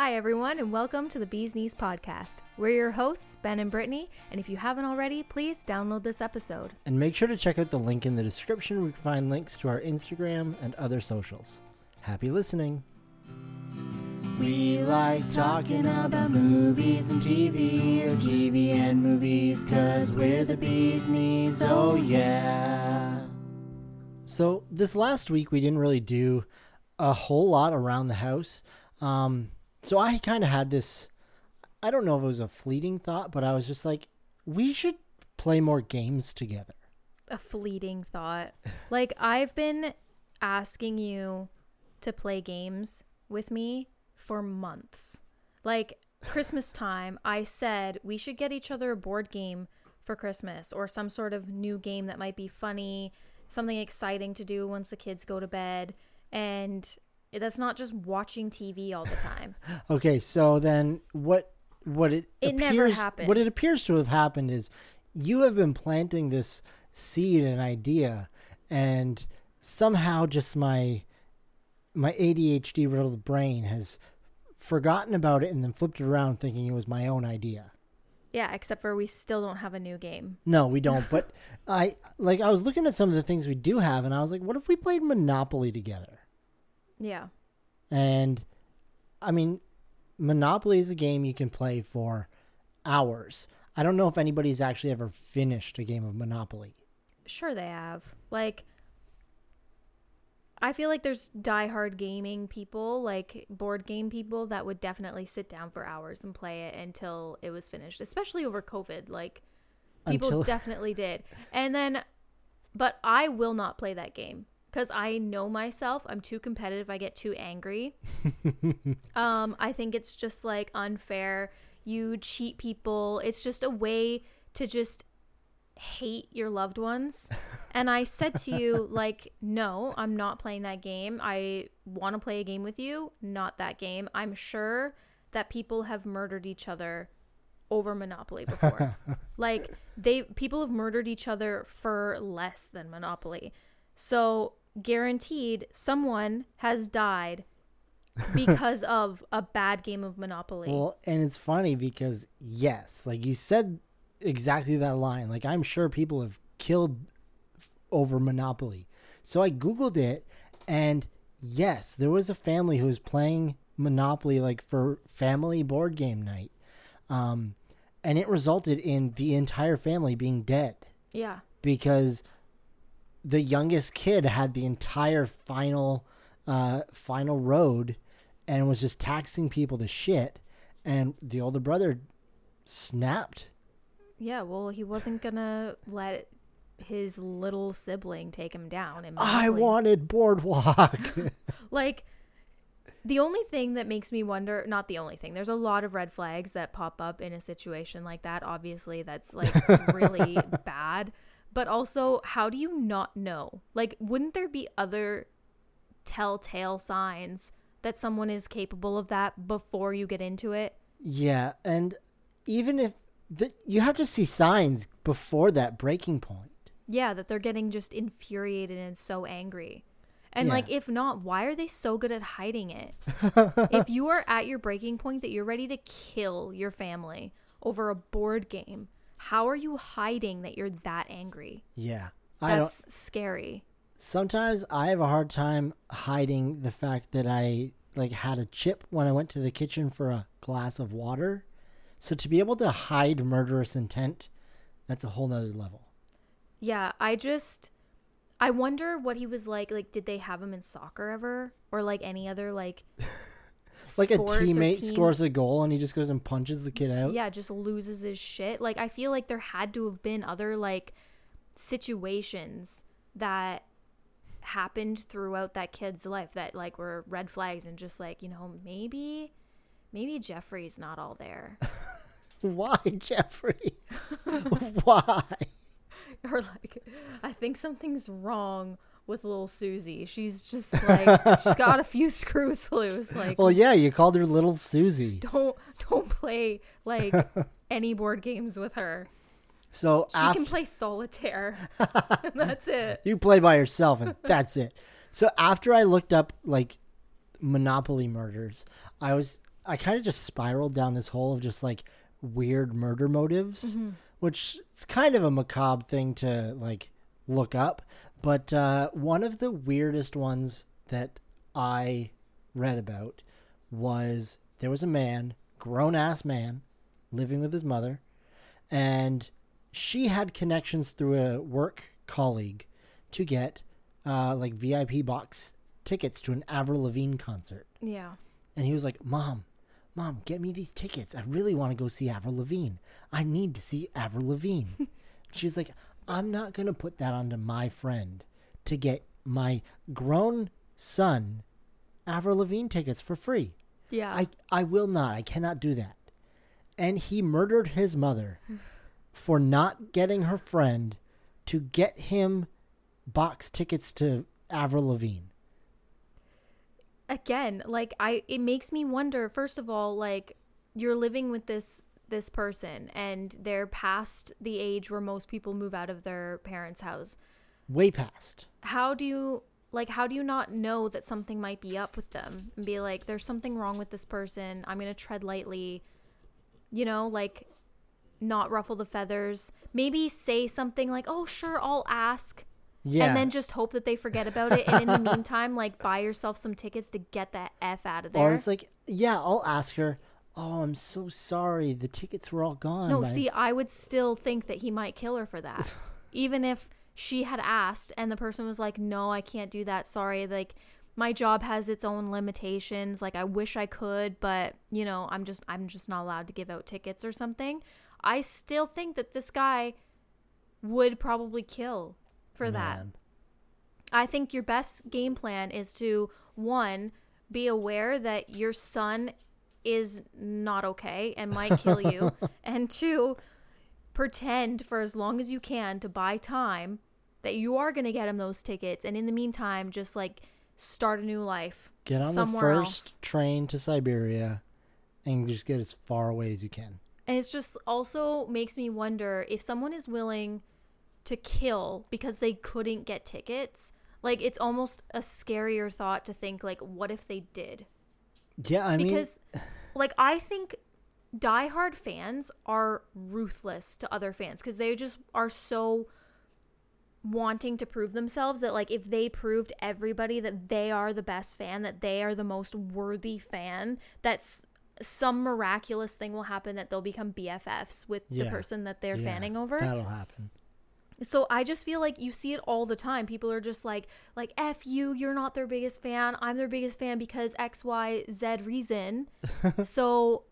Hi, everyone, and welcome to the Bees Knees Podcast. We're your hosts, Ben and Brittany, and if you haven't already, please download this episode. And make sure to check out the link in the description where you can find links to our Instagram and other socials. Happy listening. We like talking about movies and TV, or TV and movies, cause we're the bees knees, oh yeah. So, this last week we didn't really do a whole lot around the house. Um, so, I kind of had this, I don't know if it was a fleeting thought, but I was just like, we should play more games together. A fleeting thought. Like, I've been asking you to play games with me for months. Like, Christmas time, I said we should get each other a board game for Christmas or some sort of new game that might be funny, something exciting to do once the kids go to bed. And that's not just watching TV all the time. Okay, so then what what it It never appears, happened. What it appears to have happened is you have been planting this seed and idea and somehow just my my ADHD riddled brain has forgotten about it and then flipped it around thinking it was my own idea. yeah, except for we still don't have a new game. No, we don't. But I like I was looking at some of the things we do have and I was like, what if we played Monopoly together? Yeah. And I mean, Monopoly is a game you can play for hours. I don't know if anybody's actually ever finished a game of Monopoly. Sure, they have. Like, I feel like there's diehard gaming people, like board game people, that would definitely sit down for hours and play it until it was finished, especially over COVID. Like, people Until- definitely did. And then, but I will not play that game because I know myself. I'm too competitive. I get too angry. um, I think it's just like unfair. You cheat people. It's just a way to just hate your loved ones. And I said to you, like, no, I'm not playing that game. I want to play a game with you, not that game. I'm sure that people have murdered each other over Monopoly before. like they people have murdered each other for less than Monopoly. So guaranteed someone has died because of a bad game of Monopoly. Well, and it's funny because yes, like you said exactly that line. Like I'm sure people have killed f- over Monopoly. So I googled it and yes, there was a family who was playing Monopoly like for family board game night. Um and it resulted in the entire family being dead yeah. because the youngest kid had the entire final uh final road and was just taxing people to shit. And the older brother snapped. Yeah, well, he wasn't gonna let his little sibling take him down. In i wanted boardwalk. Like the only thing that makes me wonder not the only thing there's a lot of red flags that pop up in a situation like that. Obviously that's like really bad but also how do you not know? Like wouldn't there be other telltale signs that someone is capable of that before you get into it? Yeah and even if the, you have to see signs before that breaking point. Yeah that they're getting just infuriated and so angry. And Yeah. like if not why are they so good at hiding it? If you are at your breaking point that you're ready to kill your family over a board game how are you hiding that you're that angry yeah i don't that's scary sometimes I have a hard time hiding the fact that I like had a chip when I went to the kitchen for a glass of water. So to be able to hide murderous intent, that's a whole nother level. yeah i just i wonder what he was like like did they have him in soccer ever or like any other like Like a teammate team- scores a goal and he just goes and punches the kid out. yeah just loses his shit like i feel like there had to have been other like situations that happened throughout that kid's life that like were red flags and just like you know maybe maybe jeffrey's not all there Why, Jeffrey? Why? or like i think something's wrong with little susie she's just like she's got a few screws loose like Well, yeah, you called her little Susie. don't don't play like any board games with her So she after can play solitaire that's it you play by yourself and that's it. So after I looked up like Monopoly murders, I was I kind of just spiraled down this hole of just like weird murder motives, mm-hmm. which is kind of a macabre thing to like look up. But uh, one of the weirdest ones that I read about was there was a man, grown ass man, living with his mother, and she had connections through a work colleague to get uh, like VIP box tickets to an Avril Lavigne concert. Yeah. And he was like, Mom, Mom, get me these tickets. I really want to go see Avril Lavigne. I need to see Avril Lavigne. she was like, I'm not going to put that onto my friend to get my grown son Avril Lavigne tickets for free. Yeah. I, I will not. I cannot do that. And he murdered his mother for not getting her friend to get him box tickets to Avril Lavigne. again like i it makes me wonder first of all like you're living with this this person and they're past the age where most people move out of their parents house Way past. how do you like how do you not know that something might be up with them and be like there's something wrong with this person i'm gonna tread lightly you know like not ruffle the feathers maybe say something like oh sure i'll ask Yeah. and then just hope that they forget about it and in the meantime like buy yourself some tickets to get that f out of there Or it's like, yeah, I'll ask her. Oh, I'm so sorry. The tickets were all gone. No, by-" see, I would still think that he might kill her for that. Even if she had asked and the person was like, "No, I can't do that. Sorry. Like my job has its own limitations. Like I wish I could, but, you know, I'm just I'm just not allowed to give out tickets or something." I still think that this guy would probably kill for that. I think your best game plan is to one be aware that your son is not okay and might kill you, and two pretend for as long as you can to buy time that you are going to get him those tickets, and in the meantime, just like start a new life. Get on the first else. train to Siberia and just get as far away as you can. And it's just also makes me wonder if someone is willing to kill because they couldn't get tickets. Like it's almost a scarier thought to think like what if they did? Yeah, I mean, because like I think diehard fans are ruthless to other fans because they just are so wanting to prove themselves that like if they proved everybody that they are the best fan that they are the most worthy fan that's some miraculous thing will happen that they'll become BFFs with the person that they're yeah, fanning over. That'll happen. So I just feel like you see it all the time. People are just like, like F you, you're not their biggest fan. I'm their biggest fan because X, Y, Z reason. so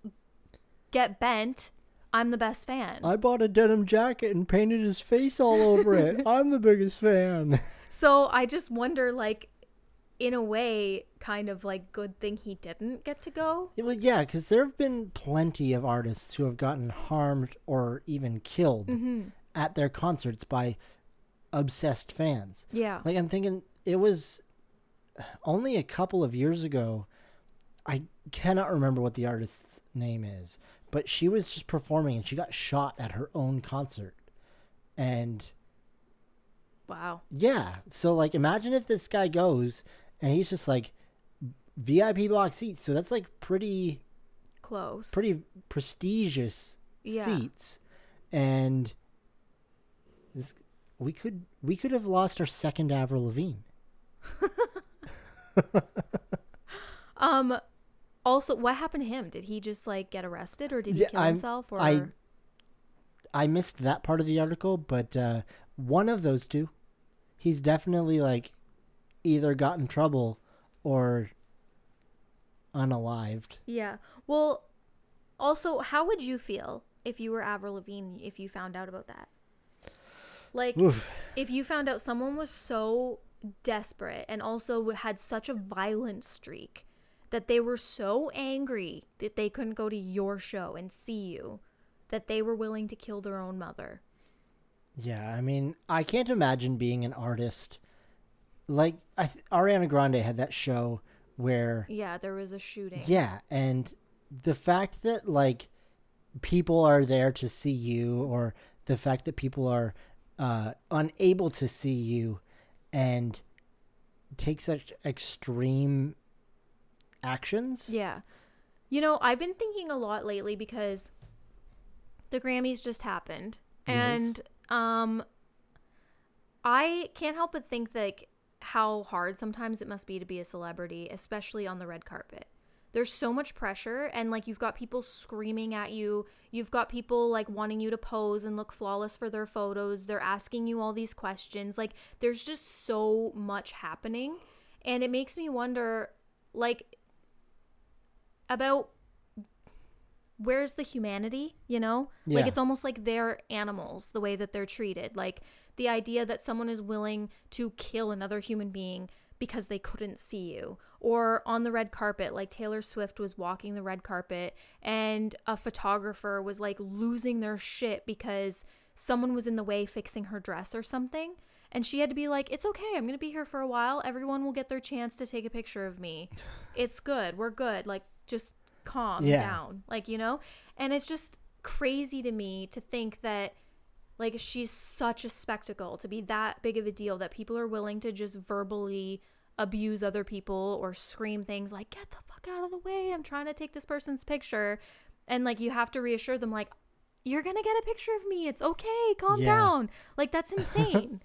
get bent. I'm the best fan. I bought a denim jacket and painted his face all over it. I'm the biggest fan. so I just wonder, like, in a way, kind of like good thing he didn't get to go. Well, yeah, because there have been plenty of artists who have gotten harmed or even killed Mm-hmm. At their concerts by obsessed fans. Yeah. Like I'm thinking, it was only a couple of years ago. I cannot remember what the artist's name is, but she was just performing and she got shot at her own concert. And wow. yeah, so like imagine if this guy goes and he's just like VIP box seats. So that's like pretty Close. pretty prestigious Yeah. seats. And this we could we could have lost our second Avril Lavigne. Um. Also, what happened to him? Did he just like get arrested, or did he Yeah, kill I'm- himself? Or I I missed that part of the article, but uh, one of those two, he's definitely like either got in trouble or unalived. Yeah. Well, also, how would you feel if you were Avril Lavigne if you found out about that? Like, Oof. if you found out someone was so desperate and also had such a violent streak that they were so angry that they couldn't go to your show and see you that they were willing to kill their own mother. Yeah, I mean, I can't imagine being an artist like I th- Ariana Grande had that show where Yeah, there was a shooting. Yeah, and the fact that like people are there to see you, or the fact that people are uh, unable to see you, and take such extreme actions. Yeah. You know, I've been thinking a lot lately because the Grammys just happened. Yes. And um I can't help but think like how hard sometimes it must be to be a celebrity, especially on the red carpet. There's so much pressure and like you've got people screaming at you. You've got people like wanting you to pose and look flawless for their photos. They're asking you all these questions. Like there's just so much happening and it makes me wonder like about where's the humanity, you know? Like it's almost like they're animals the way that they're treated. Like the idea that someone is willing to kill another human being because they couldn't see you. Or on the red carpet like Taylor Swift was walking the red carpet and a photographer was like losing their shit because someone was in the way fixing her dress or something. And she had to be like it's okay I'm going to be here for a while. Everyone will get their chance to take a picture of me. It's good. We're good. Like just calm Yeah. down. Like you know? And it's just crazy to me to think that like she's such a spectacle to be that big of a deal that people are willing to just verbally abuse other people or scream things like get the fuck out of the way. I'm trying to take this person's picture. And like you have to reassure them like you're gonna get a picture of me. It's okay. Calm Yeah. down. Like that's insane.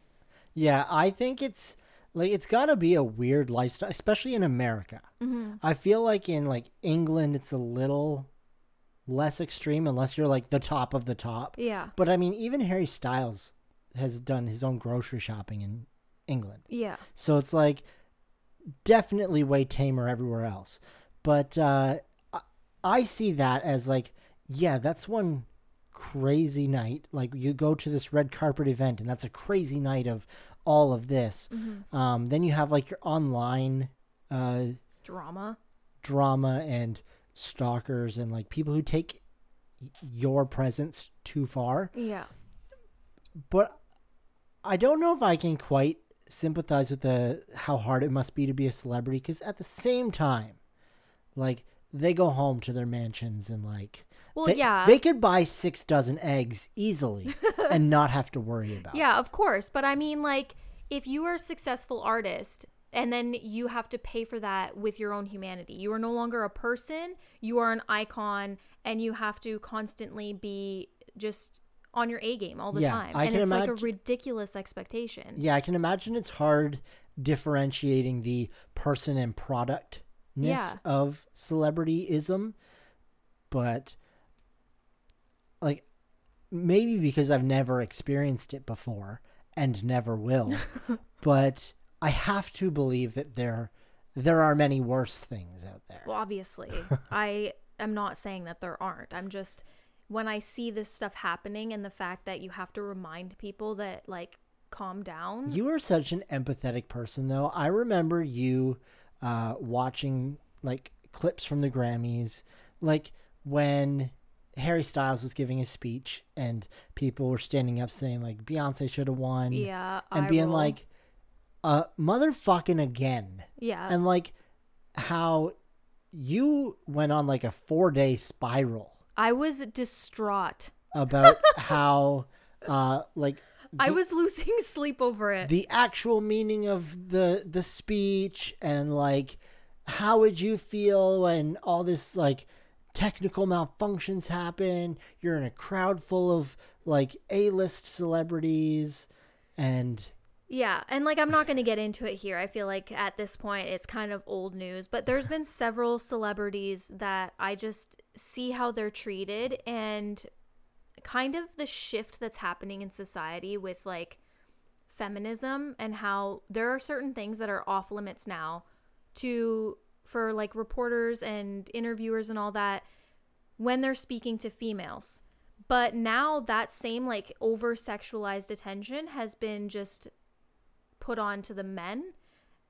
Yeah, I think it's like it's got to be a weird lifestyle, especially in America. hmm I feel like in like England, it's a little less extreme unless you're like the top of the top. yeah But I mean, even Harry Styles has done his own grocery shopping in England. yeah So it's like definitely way tamer everywhere else. But uh, I- I see that as like, yeah, that's one crazy night. Like you go to this red carpet event, and that's a crazy night of all of this. hmm Um, then you have like your online uh, drama drama and stalkers and like people who take your presence too far yeah but I don't know if I can quite sympathize with the how hard it must be to be a celebrity because at the same time, like they go home to their mansions and like well they, yeah they could buy six dozen eggs easily and not have to worry about. it. Yeah, of course. But I mean, like, if you are a successful artist and then you have to pay for that with your own humanity, you are no longer a person, you are an icon, and you have to constantly be just on your A game all the Yeah, time. I and can it's like a ridiculous expectation. Yeah, I can imagine it's hard differentiating the person and productness Yeah. of celebrityism, but like maybe because I've never experienced it before and never will, but I have to believe that there there are many worse things out there. Well, obviously, I am not saying that there aren't. I'm just when I see this stuff happening and the fact that you have to remind people that like calm down. You are such an empathetic person, though. I remember you uh, watching like clips from the Grammys, like when Harry Styles was giving his speech and people were standing up saying like Beyonce should have won, yeah, and eye being roll. like, uh, motherfucking again, yeah, and like how you went on like a four day spiral I was distraught. about how uh like I the- was losing sleep over it. the actual meaning of the the speech and like how would you feel when all this like technical malfunctions happen you're in a crowd full of like a-list celebrities and yeah, and like I'm not going to get into it here. I feel like at this point it's kind of old news, but there's been several celebrities that I just see how they're treated and kind of the shift that's happening in society with like feminism and how there are certain things that are off limits now to for like reporters and interviewers and all that when they're speaking to females. But now that same like over sexualized attention has been just put on to the men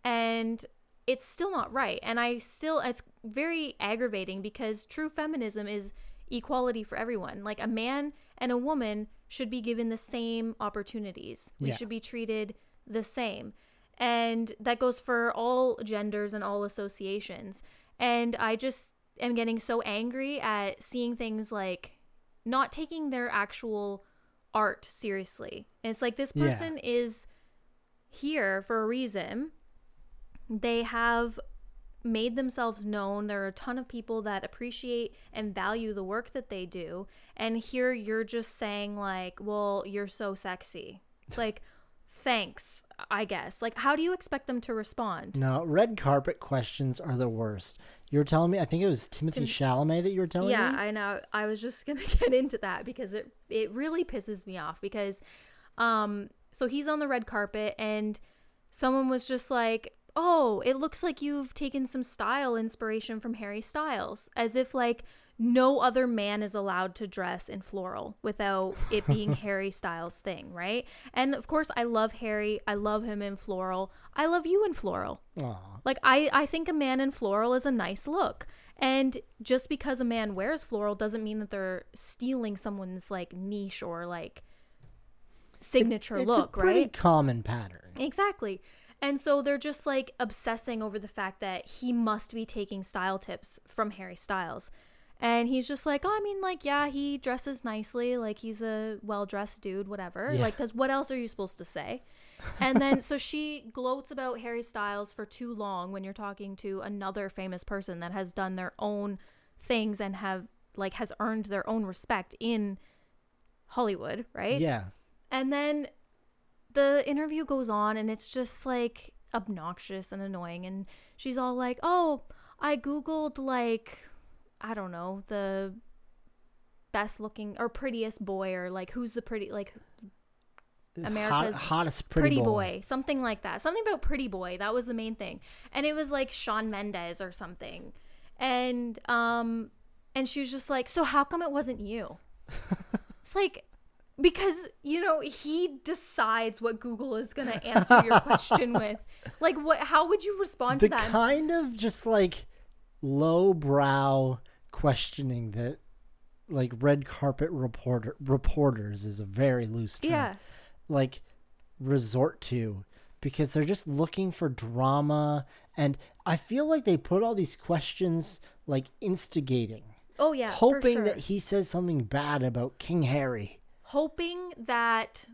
and it's still not right. And I still it's very aggravating because true feminism is equality for everyone. Like a man and a woman should be given the same opportunities. We Yeah. should be treated the same. And that goes for all genders and all associations. And I just am getting so angry at seeing things like not taking their actual art seriously. And it's like this Yeah. person is here for a reason. They have made themselves known. There are a ton of people that appreciate and value the work that they do. And here you're just saying, like, well, you're so sexy. Like, thanks, I guess. Like, how do you expect them to respond? No, red carpet questions are the worst. You were telling me, I think it was Timothée Chalamet that you were telling yeah, me. I know. I was just gonna get into that because it it really pisses me off because, um, so he's on the red carpet and someone was just like, "Oh, it looks like you've taken some style inspiration from Harry Styles," as if like no other man is allowed to dress in floral without it being Harry Styles' thing, right? And of course, I love Harry. I love him in floral. I love you in floral. Aw. Like I I think a man in floral is a nice look. And just because a man wears floral doesn't mean that they're stealing someone's like niche or like signature it's look, a pretty right? common pattern. Exactly. And so they're just like obsessing over the fact that he must be taking style tips from Harry Styles. And he's just like, oh, I mean, like, yeah, he dresses nicely. Like, he's a well dressed dude, whatever. Yeah. Like, because what else are you supposed to say? And then, so she gloats about Harry Styles for too long when you're talking to another famous person that has done their own things and have, like, has earned their own respect in Hollywood, right? Yeah. And then the interview goes on and it's just like obnoxious and annoying. And she's all like, oh, I Googled like, I don't know, the best looking or prettiest boy or like who's the pretty, like America's Hot, hottest pretty, pretty, boy. something like that. Something about pretty boy. That was the main thing. And it was like Shawn Mendes or something. And, um, and she was just like, so how come it wasn't you? it's like, because you know he decides what google is going to answer your question with like what how would you respond The to that kind of just like lowbrow questioning that like red carpet reporter reporters is a very loose term. yeah like resort to because they're just looking for drama and I feel like they put all these questions like instigating oh yeah hoping sure. that he says something bad about King Harry. Hoping that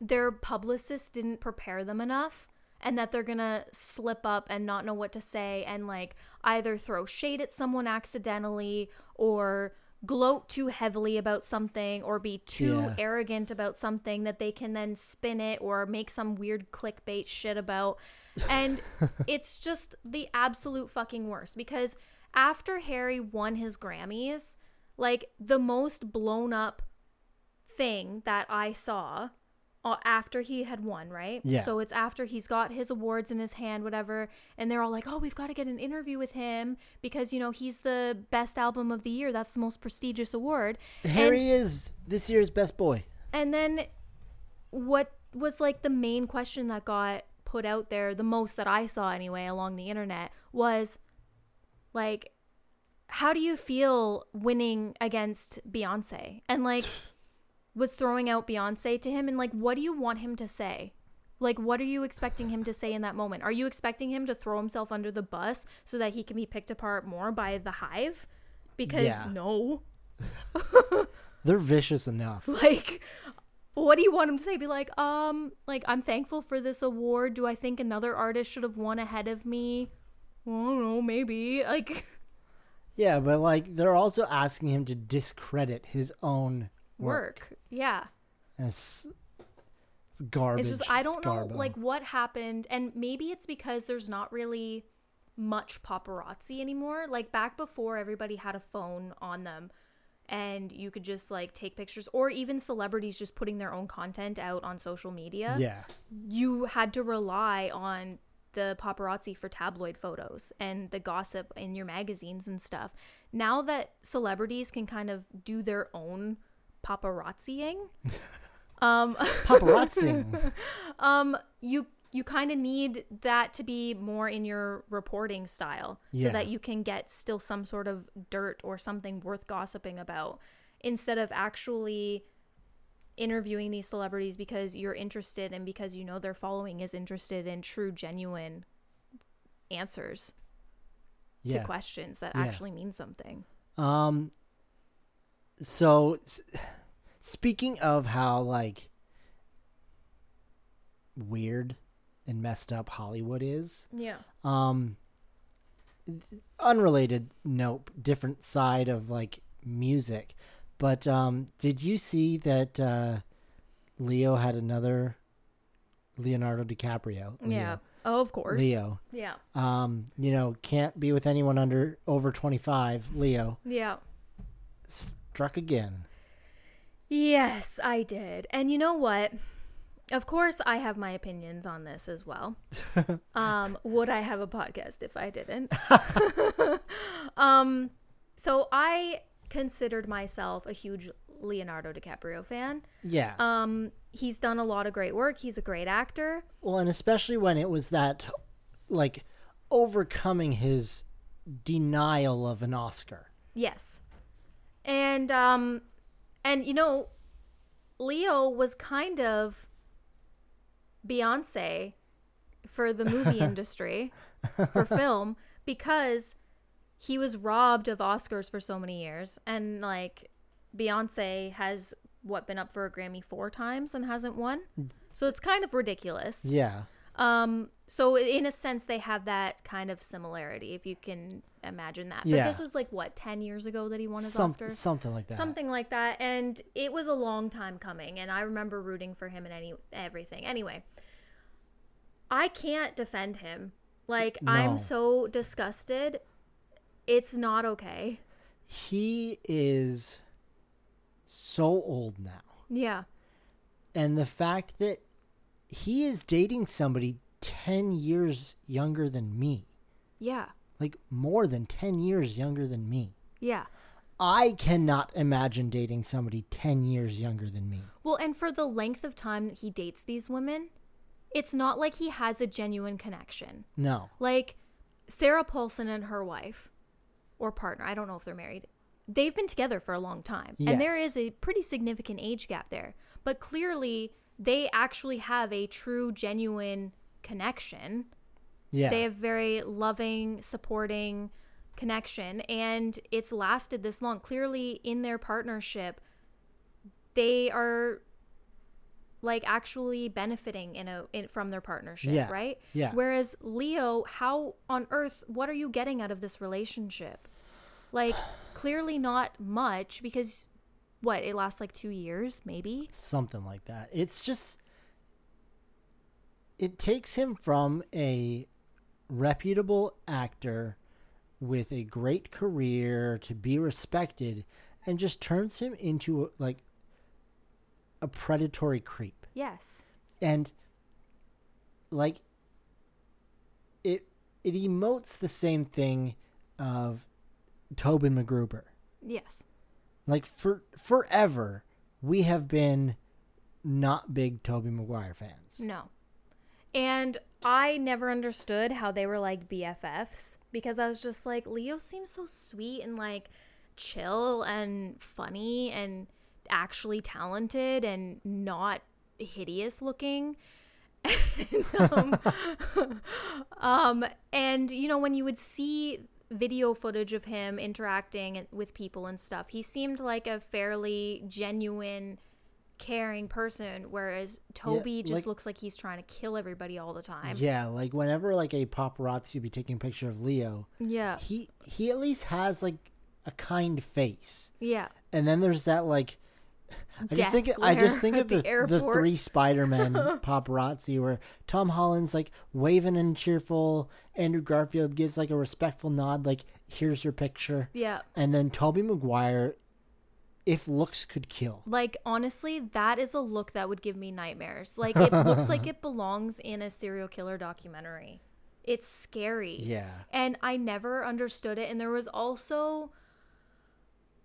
their publicist didn't prepare them enough and that they're gonna slip up and not know what to say and like either throw shade at someone accidentally or gloat too heavily about something or be too Yeah. arrogant about something that they can then spin it or make some weird clickbait shit about and it's just the absolute fucking worst because after Harry won his Grammys like the most blown up thing that I saw uh, after he had won, right? Yeah. So it's after he's got his awards in his hand, whatever, and they're all like, "Oh, we've got to get an interview with him because you know he's the best album of the year. That's the most prestigious award." Harry is this year's best boy. And then what was like the main question that got put out there, the most that I saw anyway along the internet, was like, how do you feel winning against Beyonce? And like, was throwing out Beyonce to him. And like, what do you want him to say? Like, what are you expecting him to say in that moment? Are you expecting him to throw himself under the bus so that he can be picked apart more by the hive? Because Yeah. no. They're vicious enough. like what do you want him to say be like um like i'm thankful for this award do i think another artist should have won ahead of me i don't know maybe like Yeah, but like they're also asking him to discredit his own work. work yeah And it's, it's garbage. it's just i don't know garbo. like what happened and maybe it's because there's not really much paparazzi anymore like back before everybody had a phone on them and you could just like take pictures or even celebrities just putting their own content out on social media Yeah. you had to rely on the paparazzi for tabloid photos and the gossip in your magazines and stuff. Now that celebrities can kind of do their own paparazziing, um, Paparazzi. um, you you kind of need that to be more in your reporting style so that you can get still some sort of dirt or something worth gossiping about instead of actually interviewing these celebrities because you're interested and because you know their following is interested in true genuine answers yeah. to questions that Yeah. actually mean something Um. So, speaking of how like weird and messed up Hollywood is, yeah um, unrelated nope different side of like music but um did you see that uh leo had another leonardo dicaprio Leo, Yeah. Oh, of course. leo Yeah. um you know can't be with anyone under over 25 leo Yeah. Struck again Yes, I did. And you know what? Of course, I have my opinions on this as well. um, would I have a podcast if I didn't? um, so I considered myself a huge Leonardo DiCaprio fan. yeah Um, he's done a lot of great work. He's a great actor. Well, and especially when it was that, like, overcoming his denial of an Oscar. Yes. And um and you know Leo was kind of Beyonce for the movie industry for film because he was robbed of Oscars for so many years and like Beyonce has what been up for a Grammy 4 times and hasn't won. So it's kind of ridiculous. Yeah. Um, so in a sense, they have that kind of similarity, if you can imagine that. But Yeah. this was like what ten years ago that he won his Some, Oscar, something like that. something like that, and it was a long time coming. And I remember rooting for him in any everything. Anyway, I can't defend him. Like No. I'm so disgusted. It's not okay. He is so old now. Yeah. And the fact that he is dating somebody 10 years younger than me, Yeah. like more than 10 years younger than me. Yeah. I cannot imagine dating somebody 10 years younger than me. Well, and for the length of time that he dates these women, it's not like he has a genuine connection. No. Like Sarah Paulson and her wife or partner, I don't know if they're married. They've been together for a long time. And there is a pretty significant age gap there. But clearly they actually have a true genuine connection. Yeah. They have very loving, supporting connection and it's lasted this long. Clearly in their partnership they are like actually benefiting in a in, from their partnership, Yeah. right? Yeah. Whereas Leo, how on earth what are you getting out of this relationship? Like clearly not much because what, it lasts like 2 years maybe? something like that. It's just it takes him from a reputable actor with a great career to be respected and just turns him into like a predatory creep. Yes. And like it it emotes the same thing of Tobin McGruber. Yes. Like for forever we have been not big Tobey Maguire fans. No. And I never understood how they were like BFFs because I was just like, Leo seems so sweet and like chill and funny and actually talented and not hideous looking. um, um, and you know, when you would see video footage of him interacting with people and stuff, he seemed like a fairly genuine, caring person. Whereas Toby just like- looks like he's trying to kill everybody all the time. Yeah, like whenever like a paparazzi would be taking a picture of Leo, Yeah. he he at least has like a kind face. Yeah. And then there's that like I just think I just think of the the the, three Spider-Man paparazzi where Tom Holland's like waving and cheerful, Andrew Garfield gives like a respectful nod like here's your picture. Yeah. And then Tobey Maguire if looks could kill. Like honestly, that is a look that would give me nightmares. Like it looks like it belongs in a serial killer documentary. It's scary. Yeah. And I never understood it and there was also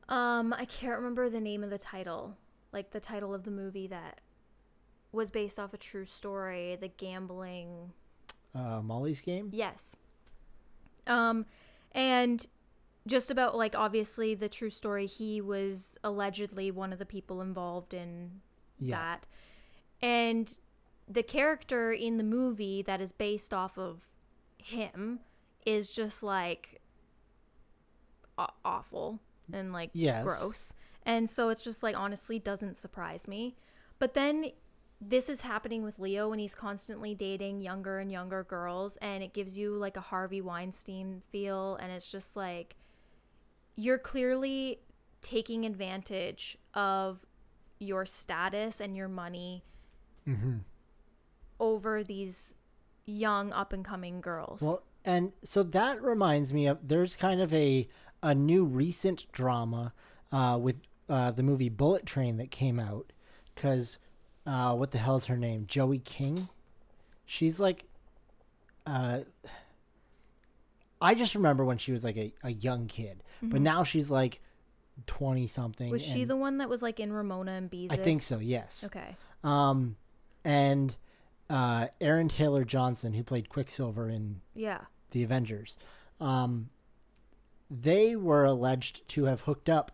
um I can't remember the name of the title. Like the title of the movie that was based off a true story, the gambling Uh Molly's game? Yes. Um, and just about like obviously the true story, he was allegedly one of the people involved in Yeah. that. And the character in the movie that is based off of him is just like aw- awful and like Yes. gross. And so it's just like honestly doesn't surprise me. But then this is happening with Leo and he's constantly dating younger and younger girls and it gives you like a Harvey Weinstein feel and it's just like you're clearly taking advantage of your status and your money Mm-hmm. over these young up and coming girls. Well, and so that reminds me of there's kind of a a new recent drama uh, with uh, the movie Bullet Train that came out because uh, what the hell's her name? Joey King. She's like, uh, I just remember when she was like a, a young kid, but now she's like twenty something. was she the one that was like in Ramona and Beezus? I think so. Yes. Okay. Um, and uh, Aaron Taylor Johnson, who played Quicksilver in Yeah. the Avengers. Um, they were alleged to have hooked up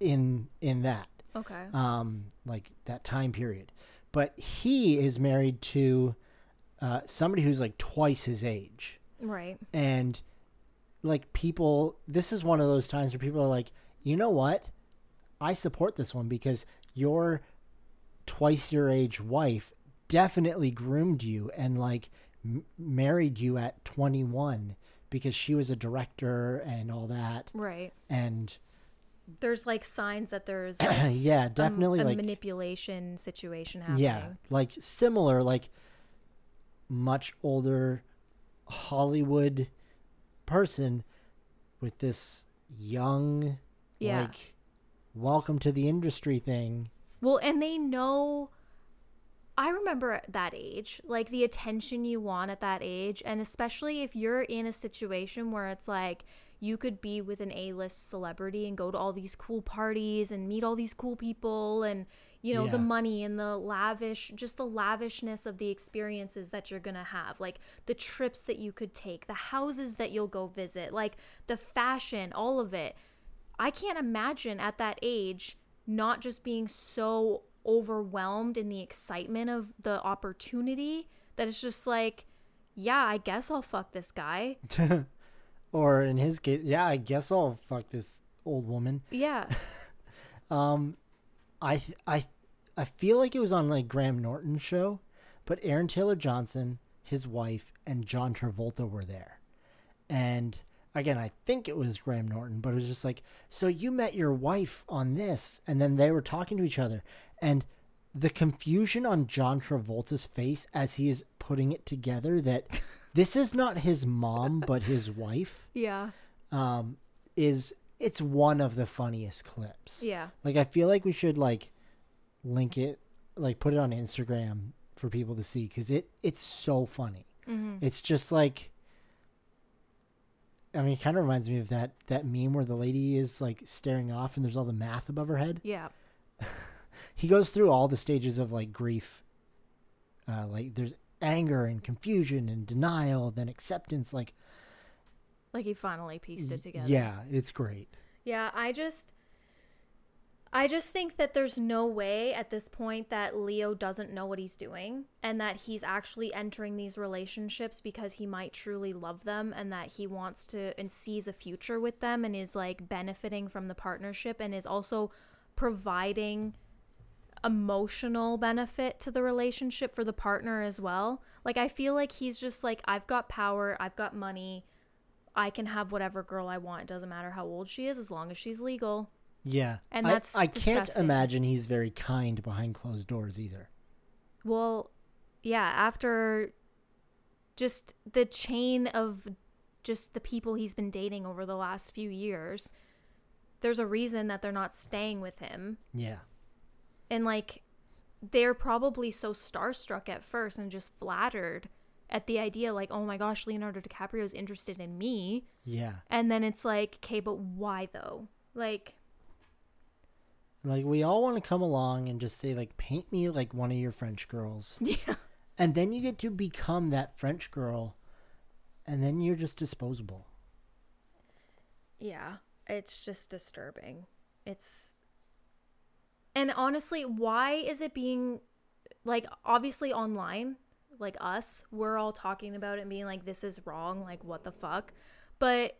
in in that Okay. um, like that time period, but he is married to uh, somebody who's like twice his age, right. and like people. This is one of those times where people are like, you know what, I support this one because your twice your age wife definitely groomed you and like m- married you at 21 because she was a director and all that Right. and There's like signs that there's yeah a- definitely a, like manipulation situation happening. yeah like similar like much older hollywood person with this young Yeah. like welcome to the industry thing Well, and they know. I remember at that age, like the attention you want at that age, and especially if you're in a situation where it's like you could be with an A-list celebrity and go to all these cool parties and meet all these cool people and you know the money and the lavish just the lavishness of the experiences that you're going to have like the trips that you could take the houses that you'll go visit like the fashion all of it I can't imagine at that age not just being so overwhelmed in the excitement of the opportunity that it's just like, yeah, I guess I'll fuck this guy. or in his case yeah i guess i'll fuck this old woman Yeah. Um, I I I feel like it was on like Graham Norton's show, but Aaron Taylor Johnson, his wife, and John Travolta were there, and again, I think it was Graham Norton, but it was just like, so you met your wife on this, and then they were talking to each other, and the confusion on John Travolta's face as he is putting it together that this is not his mom but his wife Yeah. um, is it's one of the funniest clips. Yeah. Like I feel like we should like link it, like put it on Instagram for people to see because it it's so funny. Mm-hmm. It's just like, I mean, it kind of reminds me of that that meme where the lady is like staring off and there's all the math above her head. Yeah. He goes through all the stages of like grief. Uh, like there's anger and confusion and denial, then acceptance. Like Like he finally pieced it together. yeah, it's great. Yeah, I just I just think that there's no way at this point that Leo doesn't know what he's doing and that he's actually entering these relationships because he might truly love them and that he wants to and sees a future with them and is like benefiting from the partnership and is also providing emotional benefit to the relationship for the partner as well. Like I feel like he's just like I've got power, I've got money, I can have whatever girl I want. It doesn't matter how old she is as long as she's legal. Yeah, And that's I, can't imagine he's very kind behind closed doors either. Well, yeah, after just the chain of just the people he's been dating over the last few years, there's a reason that they're not staying with him. Yeah, And like they're probably so starstruck at first and just flattered at the idea like, "Oh my gosh, Leonardo DiCaprio is interested in me." yeah. And then it's like, "Okay, but why though?" Like Like we all want to come along and just say like, paint me like one of your French girls, yeah. and then you get to become that French girl, and then you're just disposable. Yeah, it's just disturbing. It's and honestly, why is it being like obviously online, like us, we're all talking about it and being like this is wrong, like what the fuck? But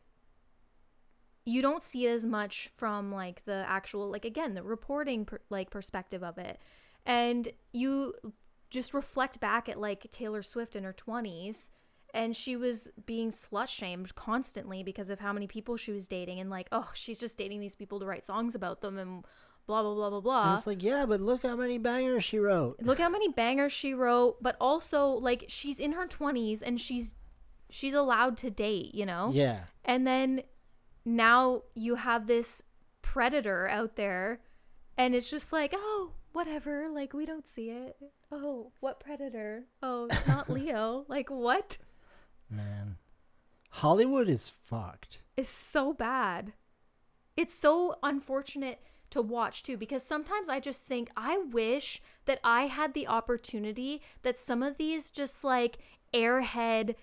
you don't see as much from like the actual like again, the reporting per, like perspective of it. And you just reflect back at like Taylor Swift in her 20s and she was being slut shamed constantly because of how many people she was dating and like oh she's just dating these people to write songs about them and blah blah blah blah blah And it's like, yeah, but look how many bangers she wrote. look how many bangers she wrote but also like she's in her 20s and she's she's allowed to date you know Yeah. and then now you have this predator out there and it's just like oh whatever like we don't see it oh what predator oh it's not leo like what Man. Hollywood is fucked. It's so bad. It's so unfortunate to watch too because sometimes I just think I wish that I had the opportunity that some of these just like airhead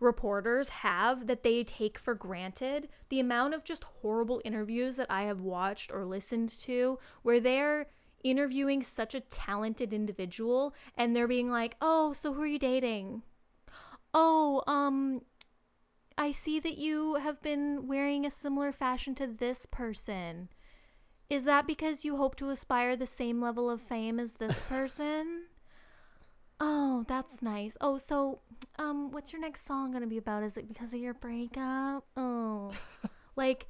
reporters have that they take for granted. The amount of just horrible interviews that I have watched or listened to where they're interviewing such a talented individual and they're being like, "Oh, so who are you dating?" "Oh, um I see that you have been wearing a similar fashion to this person. Is that because you hope to aspire the same level of fame as this person? oh, that's nice. Oh, so um what's your next song going to be about? Is it because of your breakup? Oh. like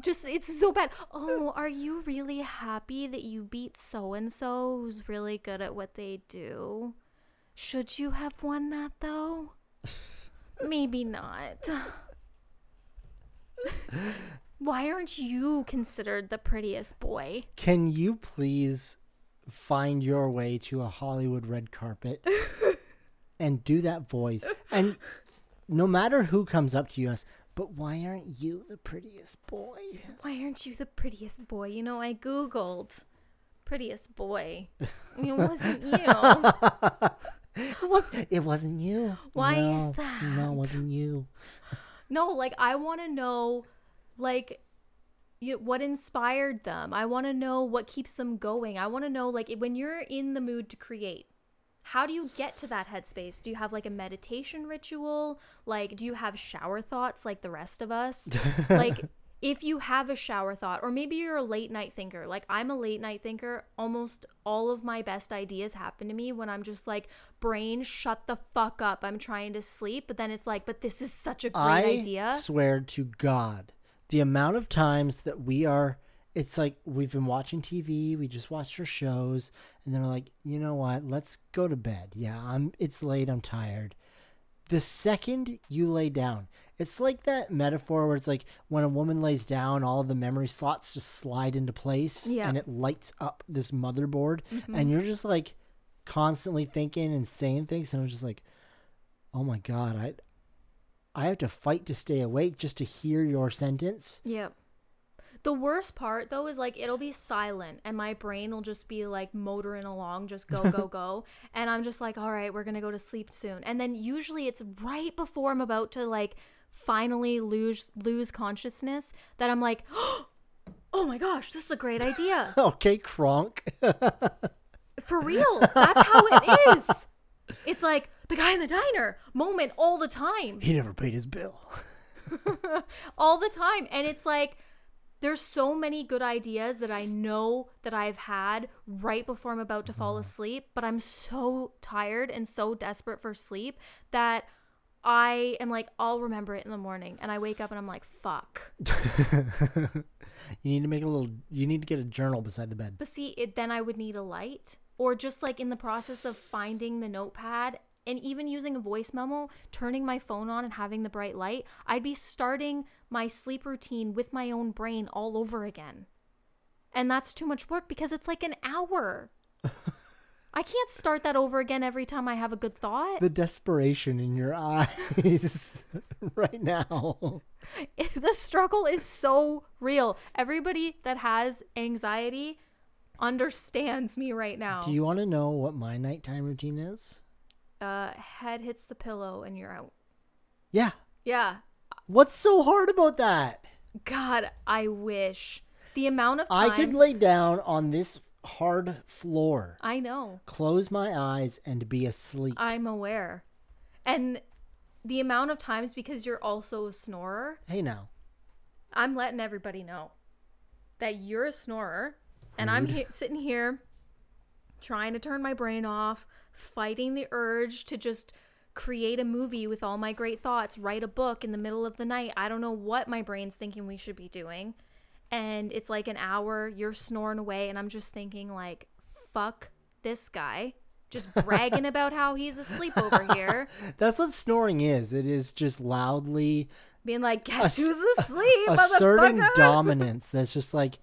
just it's so bad. Oh, are you really happy that you beat so and so who's really good at what they do? Should you have won that though? Maybe not. Why aren't you considered the prettiest boy? Can you please find your way to a Hollywood red carpet and do that voice? And no matter who comes up to you, ask, but why aren't you the prettiest boy? Why aren't you the prettiest boy? You know, I Googled prettiest boy. It wasn't you. What? It wasn't you. Why is that? No, it wasn't you. No, like I want to know, like, you, what inspired them. I want to know what keeps them going. I want to know, like, when you're in the mood to create, how do you get to that headspace? Do you have like a meditation ritual? Like, do you have shower thoughts like the rest of us? like, if you have a shower thought, or maybe you're a late night thinker, like I'm a late night thinker, almost all of my best ideas happen to me when I'm just like, brain, shut the fuck up. I'm trying to sleep. But then it's like, but this is such a great I idea. I swear to God, the amount of times that we are, it's like we've been watching TV, we just watched our shows, and then we're like, you know what? Let's go to bed. Yeah, I'm. It's late. I'm tired. The second you lay down, it's like that metaphor where it's like when a woman lays down, all of the memory slots just slide into place, Yeah. and it lights up this motherboard, mm-hmm. and you're just like constantly thinking and saying things, and I'm just like, oh my god, I I have to fight to stay awake just to hear your sentence. Yep. The worst part though is like it'll be silent and my brain will just be like motoring along, just go, go, go. And I'm just like, all right, we're gonna go to sleep soon. And then usually it's right before I'm about to like finally lose lose consciousness that I'm like, oh my gosh, this is a great idea. Okay, Kronk. For real. That's how it is. It's like the guy in the diner moment all the time. he never paid his bill. all the time and it's like there's so many good ideas that I know that I've had right before I'm about to fall mm-hmm. asleep, but I'm so tired and so desperate for sleep that I am like, I'll remember it in the morning. And I wake up and I'm like, fuck. you need to make a little. You need to get a journal beside the bed. But see, it, then I would need a light or just like in the process of finding the notepad and even using a voice memo, turning my phone on and having the bright light, I'd be starting my sleep routine with my own brain all over again. And that's too much work because it's like an hour. I can't start that over again every time I have a good thought. The desperation in your eyes right now. the struggle is so real. Everybody that has anxiety understands me right now. Do you want to know what my nighttime routine is? Uh, head hits the pillow and you're out. Yeah. Yeah. What's so hard about that? God, I wish the amount of times I could lay down on this hard floor, I know. close my eyes, and be asleep. I'm aware. And the amount of times because you're also a snorer, hey, now. I'm letting everybody know that you're a snorer and I'm he- sitting here trying to turn my brain off, fighting the urge to just create a movie with all my great thoughts, write a book in the middle of the night. I don't know what my brain's thinking we should be doing. And it's like an hour, you're snoring away, and I'm just thinking, like, fuck this guy. Just bragging about how he's asleep over here. That's what snoring is. It is just loudly Being like, guess who's asleep? asserting motherfucker?" dominance. That's just like,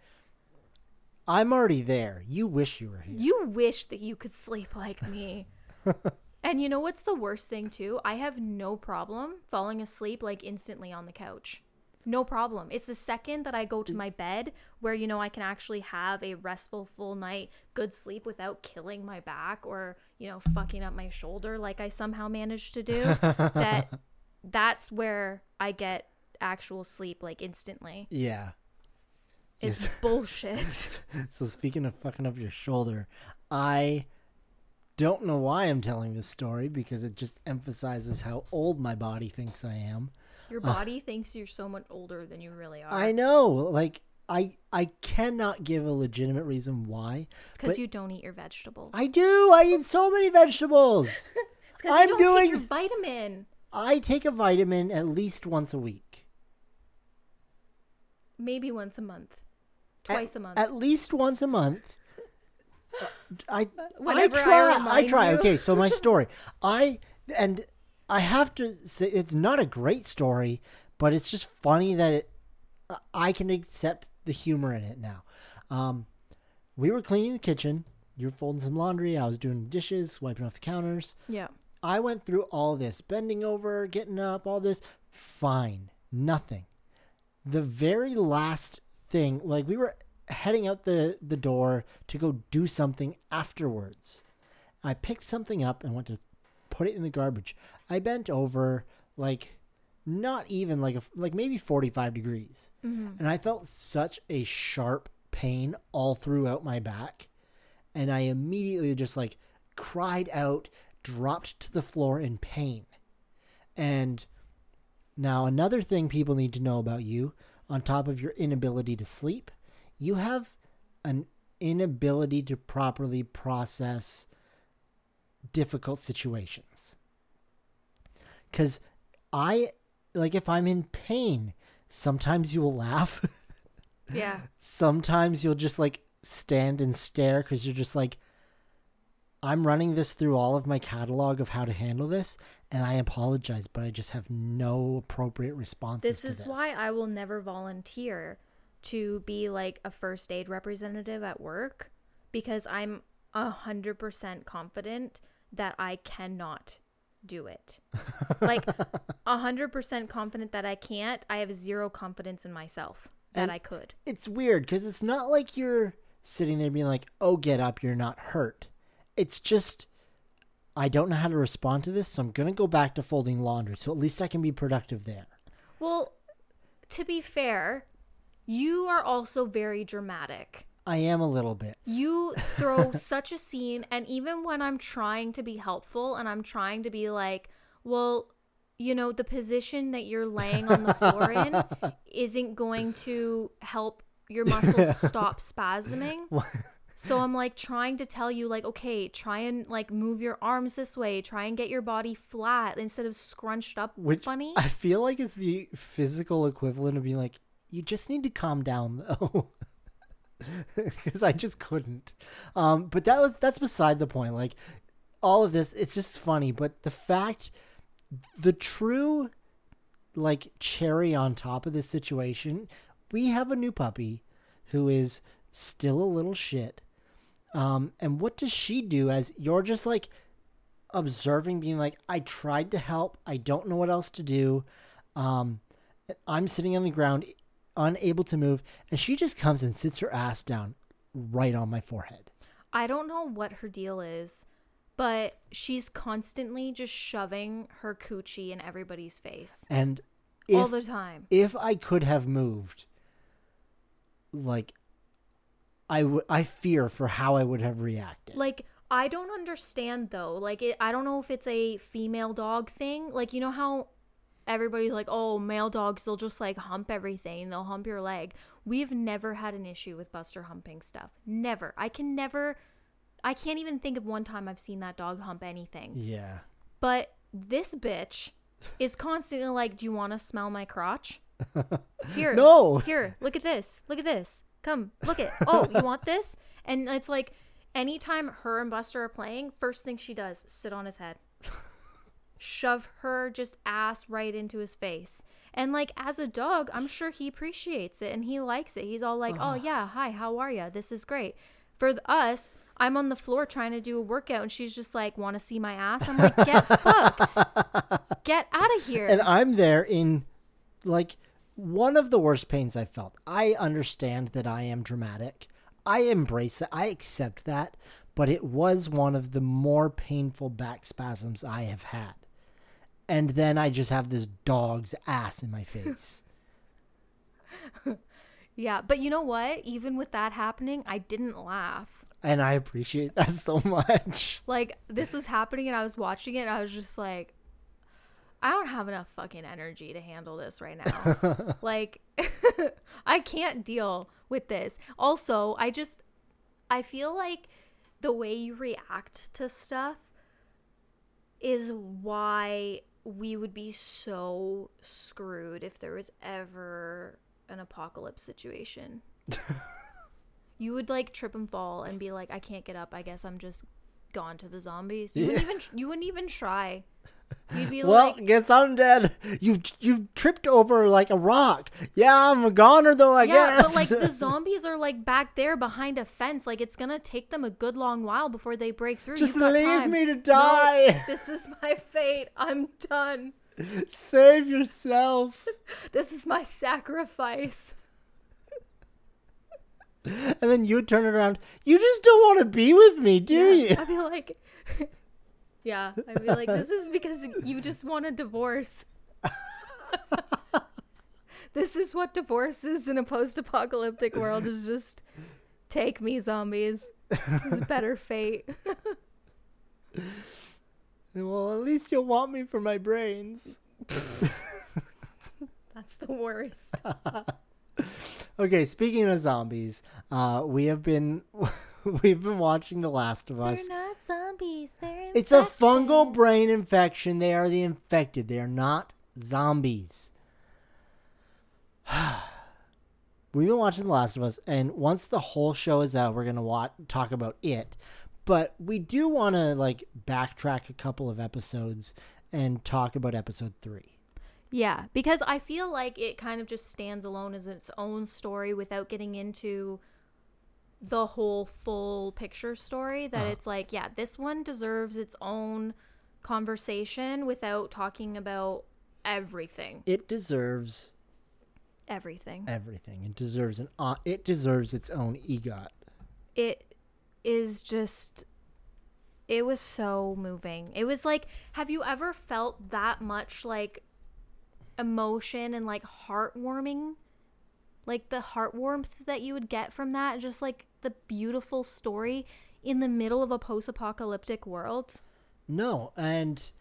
I'm already there. You wish you were here. You wish that you could sleep like me. and you know what's the worst thing too? I have no problem falling asleep like instantly on the couch. No problem. It's the second that I go to my bed where you know I can actually have a restful full night, good sleep without killing my back or, you know, fucking up my shoulder like I somehow managed to do. that that's where I get actual sleep like instantly. Yeah. It's Yes. bullshit. So speaking of fucking up your shoulder, I don't know why I'm telling this story because it just emphasizes how old my body thinks I am. Your uh, body thinks you're so much older than you really are. I know, like I I cannot give a legitimate reason why. It's because you don't eat your vegetables. I do. I eat so many vegetables. it's because I'm you don't take your doing- vitamin. I take a vitamin at least once a week. Maybe once a month, At- twice a month. At least once a month. I Whenever I I try. I, remind try. you. Okay, so my story. I and I have to say it's not a great story, but it's just funny that it. I can accept the humor in it now. Um, we were cleaning the kitchen. You were folding some laundry. I was doing dishes, wiping off the counters. yeah. I went through all this, bending over, getting up, all this. Fine. Nothing. The very last thing, like we were heading out the, the door to go do something afterwards. I picked something up and went to put it in the garbage. I bent over like not even like a like maybe 45 degrees. Mm-hmm. And I felt such a sharp pain all throughout my back and I immediately just like cried out, dropped to the floor in pain. And now, another thing people need to know about you, on top of your inability to sleep, you have an inability to properly process difficult situations. Because I, like, if I'm in pain, sometimes you will laugh. Yeah. sometimes you'll just like stand and stare because you're just like i'm running this through all of my catalog of how to handle this and i apologize but i just have no appropriate responses This is why I will never volunteer to be like a first aid representative at work because I'm a hundred percent confident that I cannot do it. like a hundred percent confident that I can't. I have zero confidence in myself that And- I could. it's weird because it's not like you're sitting there being like oh get up you're not hurt it's just i don't know how to respond to this so i'm gonna go back to folding laundry so at least i can be productive there Well, to be fair, you are also very dramatic. i am a little bit You throw such a scene, and even when I'm trying to be helpful and I'm trying to be like, well, you know, the position that you're laying on the floor in isn't going to help your muscles stop spasming. So I'm like trying to tell you, like, okay, try and like move your arms this way, try and get your body flat instead of scrunched up Which funny. I feel like it's the physical equivalent of being like, you just need to calm down though. Because I just couldn't. Um, but that was that's beside the point. Like all of this, it's just funny. But the fact, the true, like cherry on top of this situation, we have a new puppy, who is still a little shit. Um, and what does she do? As you're just like observing, being like, I tried to help. I don't know what else to do. Um, I'm sitting on the ground, unable to move, and she just comes and sits her ass down right on my forehead. I don't know what her deal is, but she's constantly just shoving her coochie in everybody's face And all the time. if I could have moved, like, I would, I fear for how I would have reacted. Like I don't understand though. Like it, I don't know if it's a female dog thing. Like you know how everybody's like, "Oh, male dogs they'll just like hump everything. They'll hump your leg." We've never had an issue with Buster humping stuff. Never. I can never I can't even think of one time I've seen that dog hump anything. Yeah. But this bitch is constantly like, "Do you want to smell my crotch? Here, No. here, look at this, look at this. Come, look it. Oh, you want this?" And it's like, anytime her and Buster are playing, first thing she does, sit on his head, shove her just ass right into his face. And like as a dog, I'm sure he appreciates it and he likes it. He's all like, "Oh yeah, hi, how are you? This is great." For th- us, I'm on the floor trying to do a workout and she's just like, "Want to see my ass?" I'm like, "Get fucked. Get out of here." And I'm there in like one of the worst pains I felt. I understand that I am dramatic. I embrace it. I accept that. But it was one of the more painful back spasms I have had. And then I just have this dog's ass in my face. yeah, but you know what? Even with that happening, I didn't laugh. and I appreciate that so much. Like this was happening and I was watching it and I was just like I don't have enough fucking energy to handle this right now. like I can't deal with this. Also, I just I feel like the way you react to stuff is why we would be so screwed if there was ever an apocalypse situation. you would like trip and fall and be like, I can't get up. I guess I'm just gone to the zombies. You wouldn't even you wouldn't even try. You'd be Well, like, guess I'm dead. You you tripped over like a rock. Yeah, I'm a goner though. I guess. yeah, guess. but like the zombies are like back there behind a fence. Like it's gonna take them a good long while before they break through. just leave time. me to No, die. this is my fate. I'm done. Save yourself. This is my sacrifice. And then you turn it around. You just don't want to be with me, do Yeah, you? I'd be like, yeah, I'd be like, this is because you just want a divorce. this is what divorce is in a post-apocalyptic world. Is just take me, zombies. It's a better fate. Well, at least you'll want me for my brains. That's the worst. Okay, speaking of zombies, uh, we have been we've been watching The Last of Us. They're not zombies. They're It's a fungal brain infection. They are the infected. They are not zombies. We've been watching The Last of Us, and once the whole show is out, we're gonna wa- talk about it. But we do want to like backtrack a couple of episodes and talk about episode three. Yeah, because I feel like it kind of just stands alone as its own story without getting into the whole full picture story. That Uh-huh. it's like, yeah, this one deserves its own conversation without talking about everything. It deserves Everything. everything. It deserves an. Uh, it deserves its own egot. It is just. It was so moving. It was like, have you ever felt that much like emotion and like heartwarming? Like the heart warmth that you would get from that, just like the beautiful story in the middle of a post apocalyptic world. No, and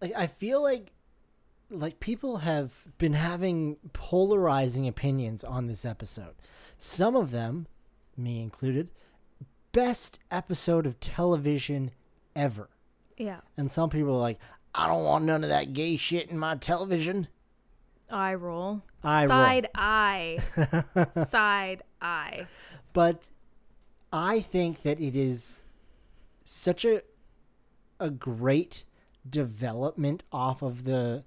like I feel like like people have been having polarizing opinions on this episode. Some of them, me included, best episode of television ever. Yeah. And some people are like, I don't want none of that gay shit in my television. I roll. Eye roll. Side eye. Side eye. but I think that it is such a a great development off of the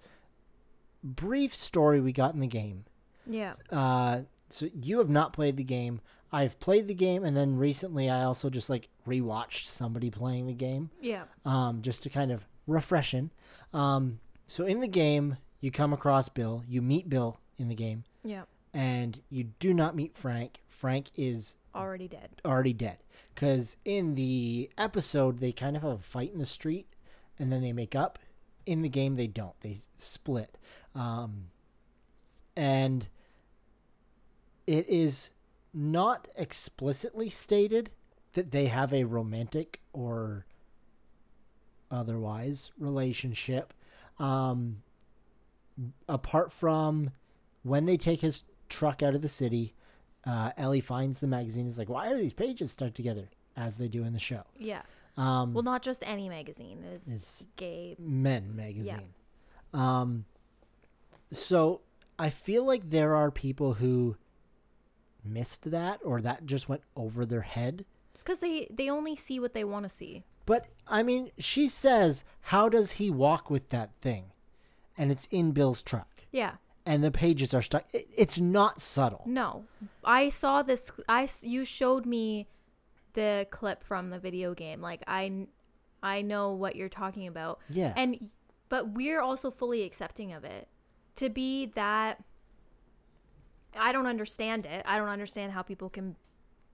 brief story we got in the game. Yeah. Uh, so you have not played the game. I've played the game, and then recently I also just like rewatched somebody playing the game, Yeah. um, just to kind of refreshen. Um, so in the game, you come across Bill. You meet Bill in the game, Yeah. and you do not meet Frank. Frank is Already dead. already dead. Because in the episode, they kind of have a fight in the street and then they make up. In the game, they don't. They split. Um, and it is not explicitly stated that they have a romantic or otherwise relationship. Um, apart from when they take his truck out of the city, uh, Ellie finds the magazine. Is like, why are these pages stuck together? as they do in the show. Yeah. Um, Well, not just any magazine. It was It's- gay. Men magazine. Yeah. Um, so I feel like there are people who missed that or that just went over their head. It's because they they only see what they want to see. But I mean, she says, "How does he walk with that thing?" And it's in Bill's truck, Yeah. And the pages are stuck. It, it's not subtle. No, I saw this. I you showed me the clip from the video game. Like I, I know what you're talking about. Yeah. And but we're also fully accepting of it. To be that, I don't understand it. I don't understand how people can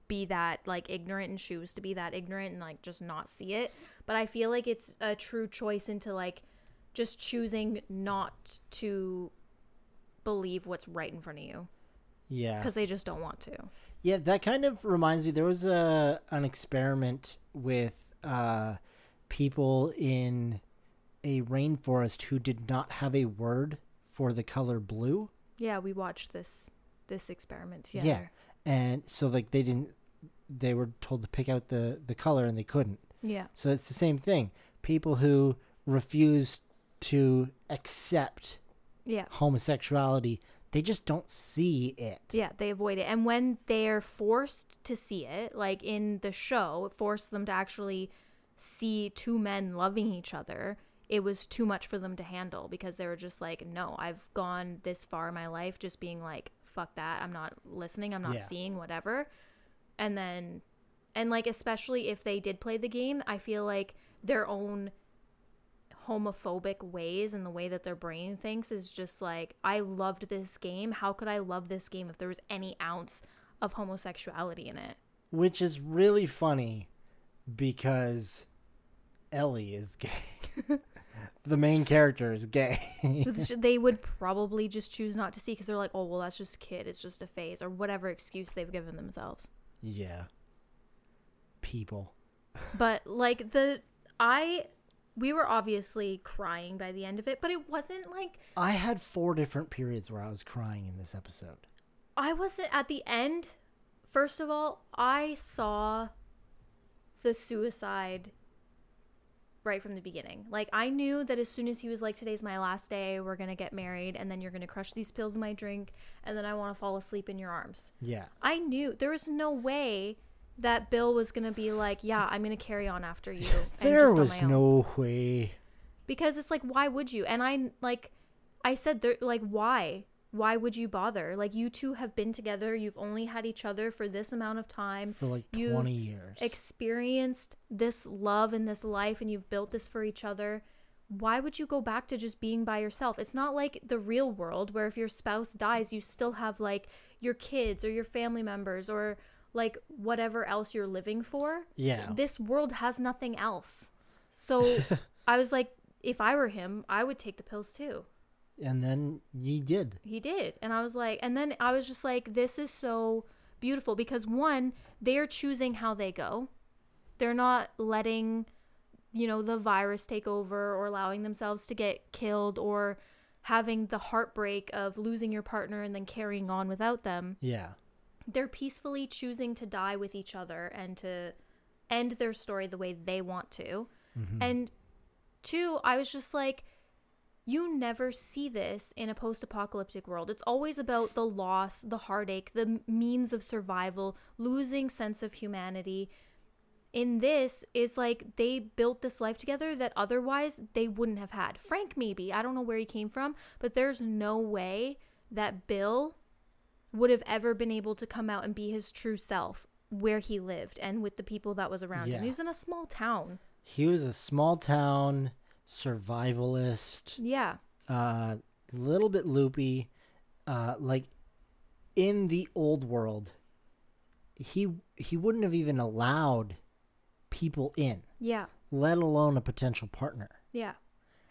be that like ignorant and choose to be that ignorant and like just not see it. But I feel like it's a true choice into like just choosing not to believe what's right in front of you Yeah. because they just don't want to. Yeah, that kind of reminds me. There was a an experiment with uh, people in a rainforest who did not have a word for the color blue. Yeah, we watched this this experiment together. Yeah, and so like they didn't. They were told to pick out the the color, and they couldn't. Yeah. So it's the same thing. People who refuse to accept Yeah. homosexuality, they just don't see it. Yeah, they avoid it. And when they're forced to see it, like in the show, it forced them to actually see two men loving each other. It was too much for them to handle because they were just like, no, I've gone this far in my life just being like, fuck that. I'm not listening. I'm not Yeah. seeing whatever. And then, and like, especially if they did play the game, I feel like their own homophobic ways and the way that their brain thinks is just like I loved this game. How could I love this game if there was any ounce of homosexuality in it? Which is really funny because Ellie is gay. the main character is gay. They would probably just choose not to see because they're like, oh well, that's just kid. It's just a phase or whatever excuse they've given themselves. yeah. People. But like the I we were obviously crying by the end of it, but it wasn't like I had four different periods where I was crying in this episode. I wasn't at the end. First of all, I saw the suicide right from the beginning. Like I knew that as soon as he was like today's my last day, we're going to get married and then you're going to crush these pills in my drink and then I want to fall asleep in your arms. Yeah. I knew there was no way that Bill was going to be like, "Yeah, I'm going to carry on after you." and There was no way. because it's like why would you? And i like i said there like why? Why would you bother? Like you two have been together. You've only had each other for this amount of time. For like You've 20 years. experienced this love in this life and you've built this for each other. Why would you go back to just being by yourself? It's not like the real world where if your spouse dies you still have like your kids or your family members or like whatever else you're living for yeah. this world has nothing else. So I was like, if I were him, I would take the pills too. And then he did. He did. And I was like, and then I was just like, this is so beautiful because one, they are choosing how they go. They're not letting, you know, the virus take over or allowing themselves to get killed or having the heartbreak of losing your partner and then carrying on without them Yeah. They're peacefully choosing to die with each other and to end their story the way they want to. Mm-hmm. And two, I was just like, you never see this in a post apocalyptic world. It's always about the loss, the heartache, the means of survival, losing sense of humanity. In this is like they built this life together that otherwise they wouldn't have had. Frank maybe, I don't know where he came from, but there's no way that Bill would have ever been able to come out and be his true self where he lived and with the people that was around Yeah. him. He was in a small town. He was a small town survivalist, Yeah. uh, little bit loopy. Uh, like in the old world, he he wouldn't have even allowed people in, Yeah. let alone a potential partner. Yeah.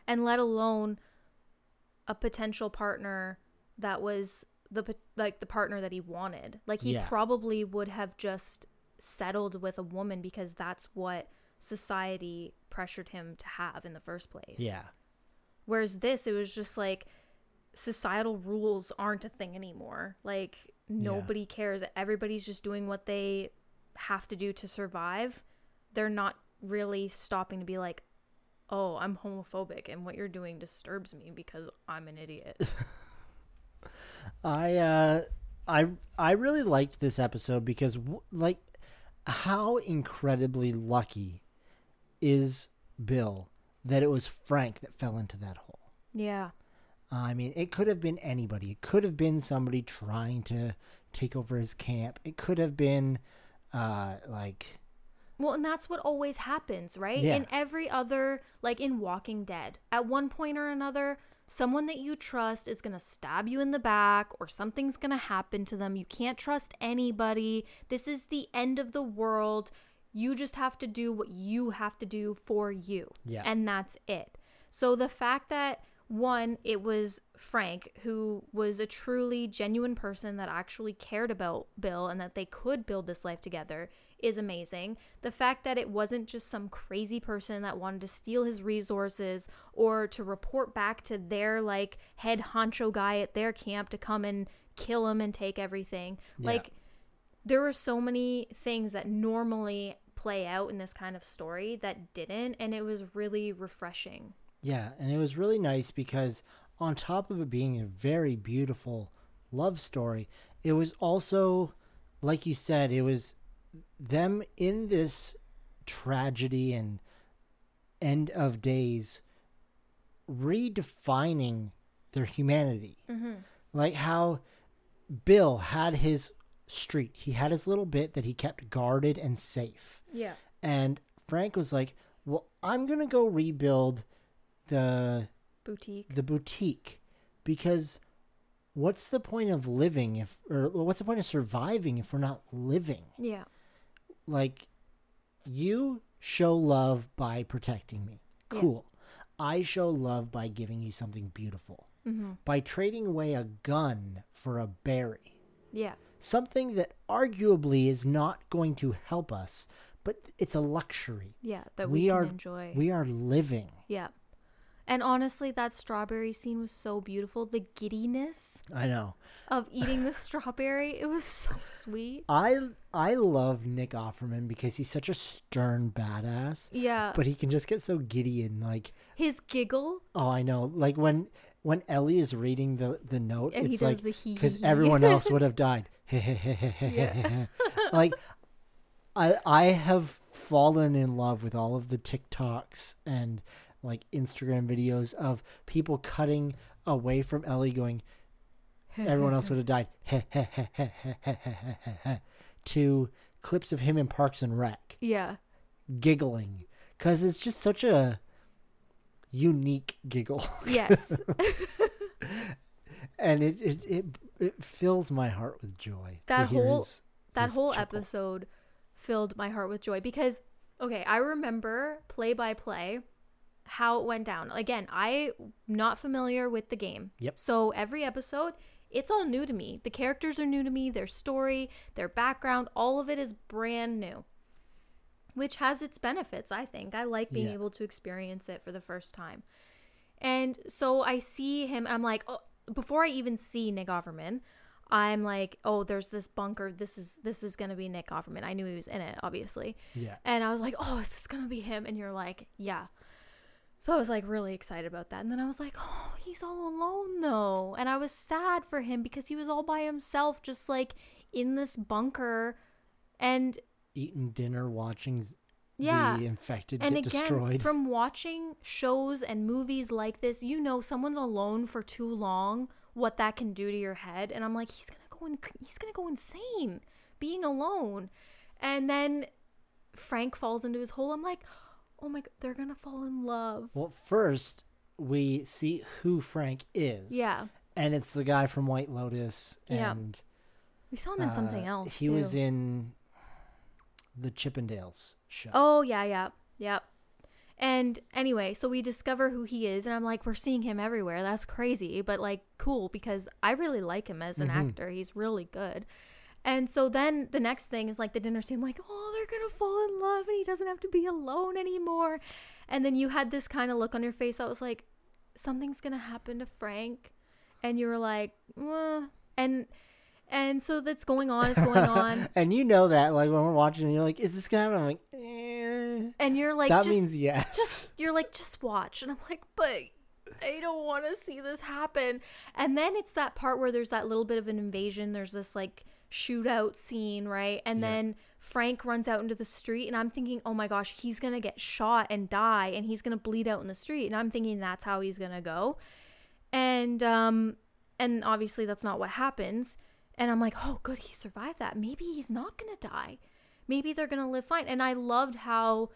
And let alone a potential partner that was the like the partner that he wanted. Like he Yeah. probably would have just settled with a woman because that's what society pressured him to have in the first place. Yeah. Whereas this, it was just like societal rules aren't a thing anymore. Like nobody cares. Everybody's just doing what they have to do to survive, they're not really stopping to be like, "Oh, I'm homophobic and what you're doing disturbs me because I'm an idiot." I uh I I really liked this episode because like how incredibly lucky is Bill that it was Frank that fell into that hole. yeah. I mean, it could have been anybody. It could have been somebody trying to take over his camp. It could have been uh like Well, and that's what always happens, right? Yeah. In every other, like in Walking Dead, at one point or another, someone that you trust is going to stab you in the back or something's going to happen to them. You can't trust anybody. This is the end of the world. You just have to do what you have to do for you. Yeah. And that's it. So the fact that one, it was Frank who was a truly genuine person that actually cared about Bill and that they could build this life together is amazing. The fact that it wasn't just some crazy person that wanted to steal his resources or to report back to their like head honcho guy at their camp to come and kill him and take everything. Yeah. Like there were so many things that normally play out in this kind of story that didn't and it was really refreshing. Yeah, and it was really nice because on top of it being a very beautiful love story, it was also like you said, it was them in this tragedy and end of days redefining their humanity. Mm-hmm. Like how Bill had his street. He had his little bit that he kept guarded and safe. Yeah. And Frank was like, "Well, I'm going to go rebuild the Boutique. the boutique because what's the point of living if or what's the point of surviving if we're not living? Yeah. Like you show love by protecting me. Yeah. Cool. I show love by giving you something beautiful. Mm-hmm. By trading away a gun for a berry. Yeah. Something that arguably is not going to help us, but it's a luxury. Yeah. That we, we can are enjoy. we are living. yeah. And honestly, that strawberry scene was so beautiful. The giddiness I know. of eating the strawberry, it was so sweet. I I love Nick Offerman because he's such a stern badass, Yeah. but he can just get so giddy and like, His giggle. oh, I know, like when when Ellie is reading the the note, And he it's does like because everyone else would have died. like, I I have fallen in love with all of the TikToks and like Instagram videos of people cutting away from Ellie going. Everyone else would have died. to clips of him in Parks and Rec Yeah. giggling because it's just such a unique giggle Yes. and it, it it it fills my heart with joy That whole- his- that his whole chuckle. episode filled my heart with joy because okay i remember play by play how it went down. Again i not familiar with the game. Yep. so every episode it's all new to me. The characters are new to me their story their background all of it is brand new which has its benefits i think. I like being Yeah. able to experience it for the first time. And so i see him i'm like oh, before i even see nick offerman i'm like oh there's this bunker. This is this is gonna be nick offerman. I knew he was in it obviously. Yeah. And I was like, oh, is this going to be him? And you're like, yeah. So I was like really excited about that. And then I was like, oh, he's all alone though. And I was sad for him because he was all by himself, just like in this bunker. And eating dinner watching yeah. the infected And get again, destroyed from watching shows and movies like this, you know, someone's alone for too long, what that can do to your head. And I'm like, he's gonna go in, he's gonna go insane being alone. And then Frank falls into his hole. I'm like, oh my god, they're gonna fall in love. well first we see who frank is Yeah, and it's the guy from white lotus Yeah. and we saw him in something uh, else. he too. was in the chippendales show Oh yeah, yeah, yeah. And anyway, so we discover who he is, and I'm like, we're seeing him everywhere. That's crazy, but like cool because I really like him as an Mhm. actor. He's really good. And so then the next thing is like the dinner scene. Like, oh, they're gonna fall in love, and he doesn't have to be alone anymore. And then you had this kind of look on your face. I was like, something's gonna happen to Frank, and you were like, and And so that's going on, it's going on. and you know that, like when we're watching, you're like, "Is this gonna happen?" I'm like, eh. And you're like, that just, means yes. just you're like, just watch. And I'm like, but I don't want to see this happen. And then it's that part where there's that little bit of an invasion. There's this like shootout scene, right? And Yeah. then Frank runs out into the street, and I'm thinking, oh my gosh, he's gonna get shot and die, and he's gonna bleed out in the street. And I'm thinking that's how he's gonna go. And um, and obviously that's not what happens. And I'm like, oh, good, he survived that. Maybe he's not gonna die. Maybe they're gonna live fine. And I loved how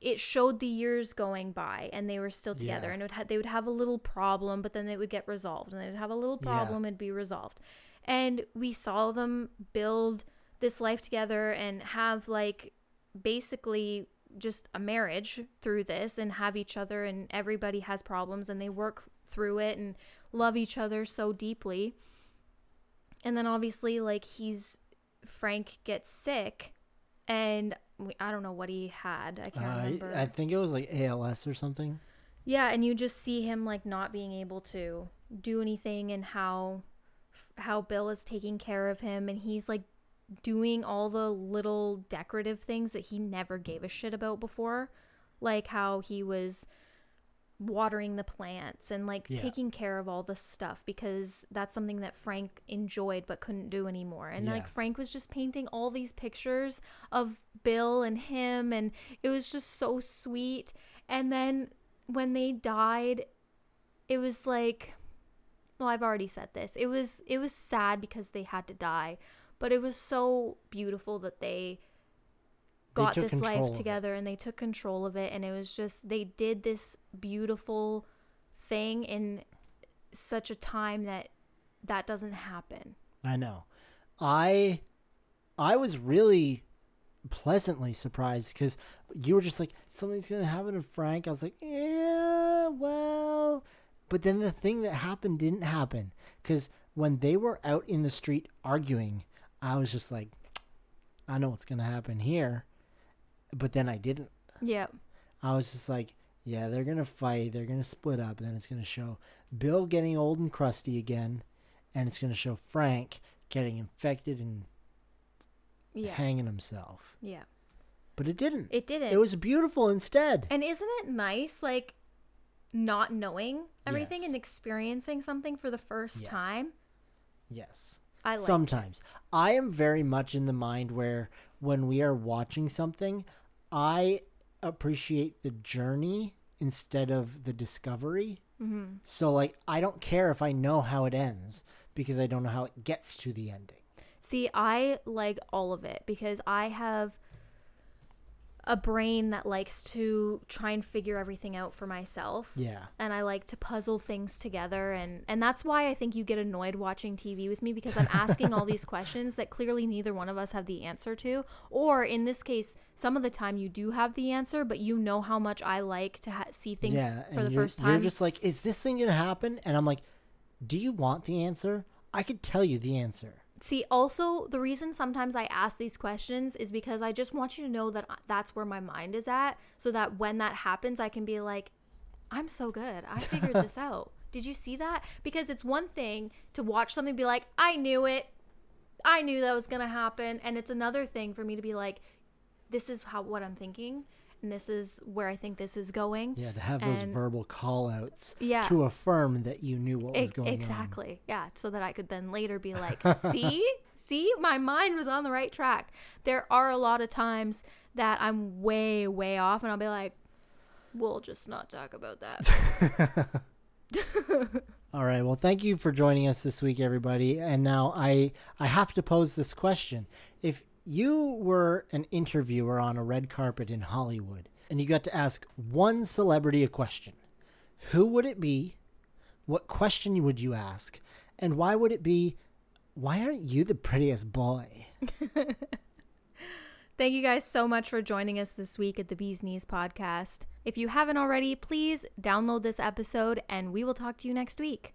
it showed the years going by and they were still together Yeah. and it would ha- they would have a little problem but then they would get resolved and they'd have a little Yeah. problem and be resolved and we saw them build this life together and have like basically just a marriage through this and have each other and everybody has problems and they work through it and love each other so deeply. And then obviously like he's frank gets sick and we, i don't know what he had. I can't Uh, remember. I think it was like ALS or something. yeah, and you just see him like not being able to do anything and how how Bill is taking care of him and he's like doing all the little decorative things that he never gave a shit about before, like how he was watering the plants and like Yeah. taking care of all the stuff because that's something that Frank enjoyed but couldn't do anymore. And Yeah. like Frank was just painting all these pictures of Bill and him and it was just so sweet. And then when they died, it was like well, I've already said this. It was it was sad because they had to die, but it was so beautiful that they They got took this life together and they took control of it and it was just they did this beautiful thing in such a time that that doesn't happen. I know. I I was really pleasantly surprised because you were just like something's gonna happen to Frank. I was like, yeah, well, but then the thing that happened didn't happen because when they were out in the street arguing, I was just like, I know what's gonna happen here, but then I didn't. Yeah. I was just like, yeah, they're gonna fight, they're gonna split up, and then it's gonna show Bill getting old and crusty again, and it's gonna show Frank getting infected and Yeah. hanging himself. Yeah. But it didn't. It didn't. It was beautiful instead. And isn't it nice, like, not knowing everything Yes. and experiencing something for the first Yes. time? yes. I like. Sometimes I am very much in the mind where when we are watching something, I appreciate the journey instead of the discovery. Mm-hmm. So like I don't care if I know how it ends because I don't know how it gets to the ending. See, I like all of it because I have a brain that likes to try and figure everything out for myself. Yeah. And I like to puzzle things together and and that's why I think you get annoyed watching TV with me because I'm asking all these questions that clearly neither one of us have the answer to or in this case some of the time you do have the answer but you know how much I like to ha- see things yeah, for the you're, 1st You're time. just like, is this thing gonna happen? And I'm like, do you want the answer? I could tell you the answer. See, also, the reason sometimes I ask these questions is because I just want you to know that that's where my mind is at, so that when that happens, I can be like, I'm so good. I figured this out. Did you see that? Because it's one thing to watch something be like, I knew it. I knew that was going to happen. And it's another thing for me to be like, this is how what I'm thinking, and this is where I think this is going. Yeah, to have those verbal call outs Yeah. to affirm that you knew what was going on. exactly. Yeah, so that I could then later be like, "See? See, my mind was on the right track." There are a lot of times that I'm way way off and I'll be like, "We'll just not talk about that." All right. Well, thank you for joining us this week, everybody. And now I I have to pose this question: If you were an interviewer on a red carpet in Hollywood and you got to ask one celebrity a question, who would it be? What question would you ask? And why would it be? Why aren't you the prettiest boy? Thank you guys so much for joining us this week at the Bees Knees podcast. If you haven't already, please download this episode and we will talk to you next week.